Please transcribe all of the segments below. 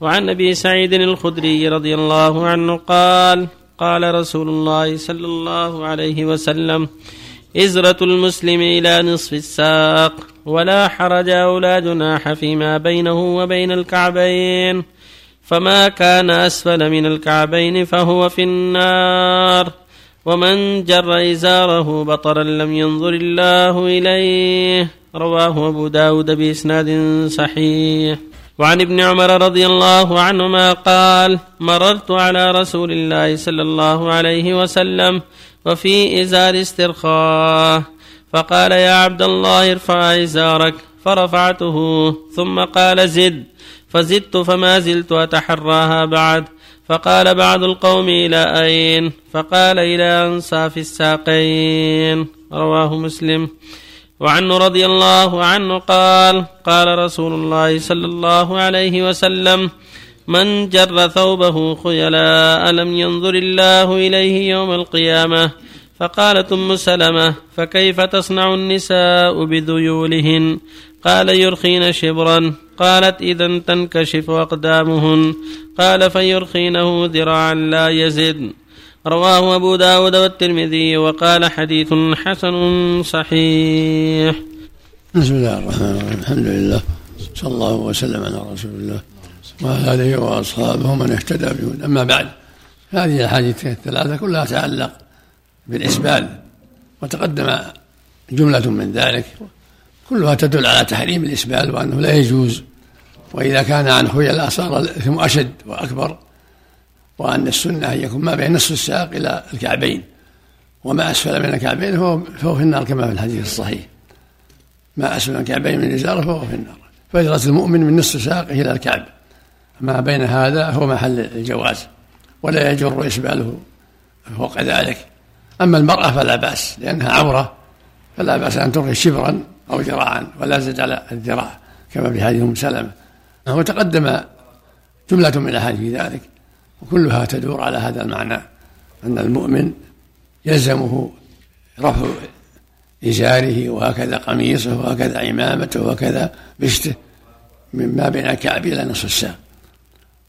وعن أبي سعيد الخدري رضي الله عنه قال قال رسول الله صلى الله عليه وسلم إزرة المسلم إلى نصف الساق ولا حرج أو لا جناح فيما بينه وبين الكعبين فما كان أسفل من الكعبين فهو في النار ومن جر إزاره بطرا لم ينظر الله إليه. رواه أبو داود بإسناد صحيح. وعن ابن عمر رضي الله عنهما قال مررت على رسول الله صلى الله عليه وسلم وفي إزار استرخاء فقال يا عبد الله ارفع إزارك فرفعته ثم قال زد فزدت فما زلت أتحراها بعد فقال بعض القوم إلى أين؟ فقال إلى أنصاف الساقين. رواه مسلم. وعنه رضي الله عنه قال قال رسول الله صلى الله عليه وسلم من جر ثوبه خيلاء لم ينظر الله إليه يوم القيامة. فقالت أم سلمة فكيف تصنع النساء بذيولهن؟ قال يرخين شبرا. قالت إذا تنكشف أقدامهن. قال فيرخينه ذراعا لا يزد. رواه أبو داود والترمذي وقال حديث حسن صحيح. بسم الله الرحمن الرحيم. الحمد لله. صلى الله وسلم على رسول الله وعلى آله وأصحابه من اهتدى بهن أما بعد هذه الأحاديث الثلاثة كلها تعلق بالإسبال وتقدم جملة من ذلك. كلها تدل على تحريم الإسبال وأنه لا يجوز وإذا كان عن خيلاء صار الإثم أشد وأكبر. وأن السنة أن يكون ما بين نصف الساق إلى الكعبين وما أسفل من الكعبين فهو, فهو في النار كما في الحديث الصحيح. ما أسفل من الكعبين من إزارة فهو في النار. فهجرة المؤمن من نصف ساقه إلى الكعب. ما بين هذا هو محل الجواز ولا يجر إسباله فوق ذلك. أما المرأة فلا بأس لأنها عورة فلا بأس أن ترخي شبرا أو ذراعا ولا زد على الذراع كما في حديث أم سلمة. وتقدم جملة من الأحاديث في ذلك. وكلها تدور على هذا المعنى أن المؤمن يلزمه رفع إزاره وهكذا قميصه وهكذا عمامته وهكذا بشته مما بين الكعب إلى نصف الساق.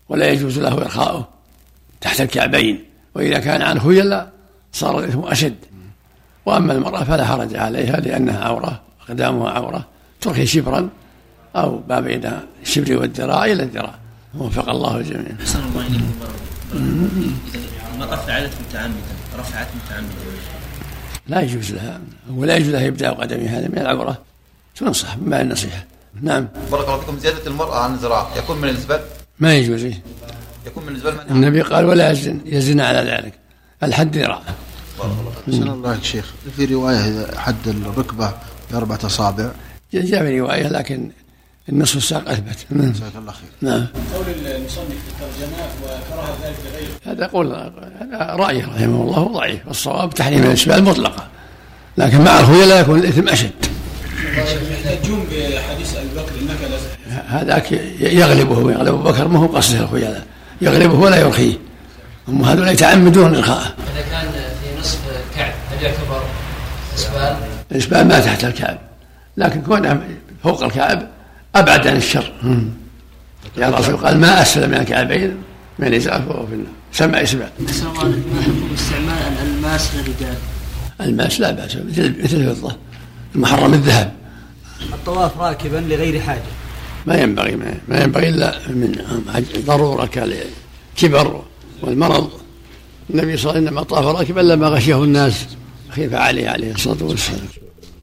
ولا يجوز له إرخاؤه تحت الكعبين وإذا كان عن خيلاء صار الإثم أشد. وأما المرأة فلا حرج عليها لأنها عورة أقدامها عورة ترخي شبرا أو ما بين الشبر والذراع إلى الذراع. وفق الله الجميع. أحسن الله إليكم إذا المرأة فعلت متعمدا رفعت متعمدا لا يجوز لها. ولا يجوز لها إبداء قدمها هذا من العورة تنصح بما النصيحة؟ نعم. بارك الله فيكم. زيادة المرأة عن الذراع يكون من الإزبال ما يجوز. إيه؟ يكون من من النبي قال ولا يزن يزن على ذلك. الحد ذراع أحسن الله يا شيخ. في رواية حد الركبة بأربعة أصابع. جاء في رواية لكن النصف الساق أثبت. نعم. جزاك الله خير. نعم. قول المصنف في الترجمة وكره ذلك لغيره هذا قول هذا رأيه رحمه الله ضعيف والصواب تحريم الإسبال مطلقا لكن مع الخيلاء يكون الإثم أشد. يحتجون بحديث أبي بكر لا هذاك يغلبه يغلب أبو بكر ما هو قصده الخيلاء يغلبه ولا يرخيه. هم هذول يتعمدون إرخاءه إذا كان في نصف كعب هل يعتبر إسبال؟ الإسبال ما تحت الكعب لكن كونه فوق الكعب أبعد عن الشر. يا الرسول قال ما أسفل من الكعبين من الإزار فهو في النار. سمع إسبال أحسن الله ما حكم استعمال الألماس للرجال؟ الماس لا بأس. مثل مثل الفضة المحرم الذهب. الطواف راكبا لغير حاجة. ما ينبغي ما, ما ينبغي إلا من ضرورة كالكبر والمرض. النبي صلى الله عليه وسلم طاف راكبا لما غشيه الناس. خيف عليه عليه الصلاة والسلام.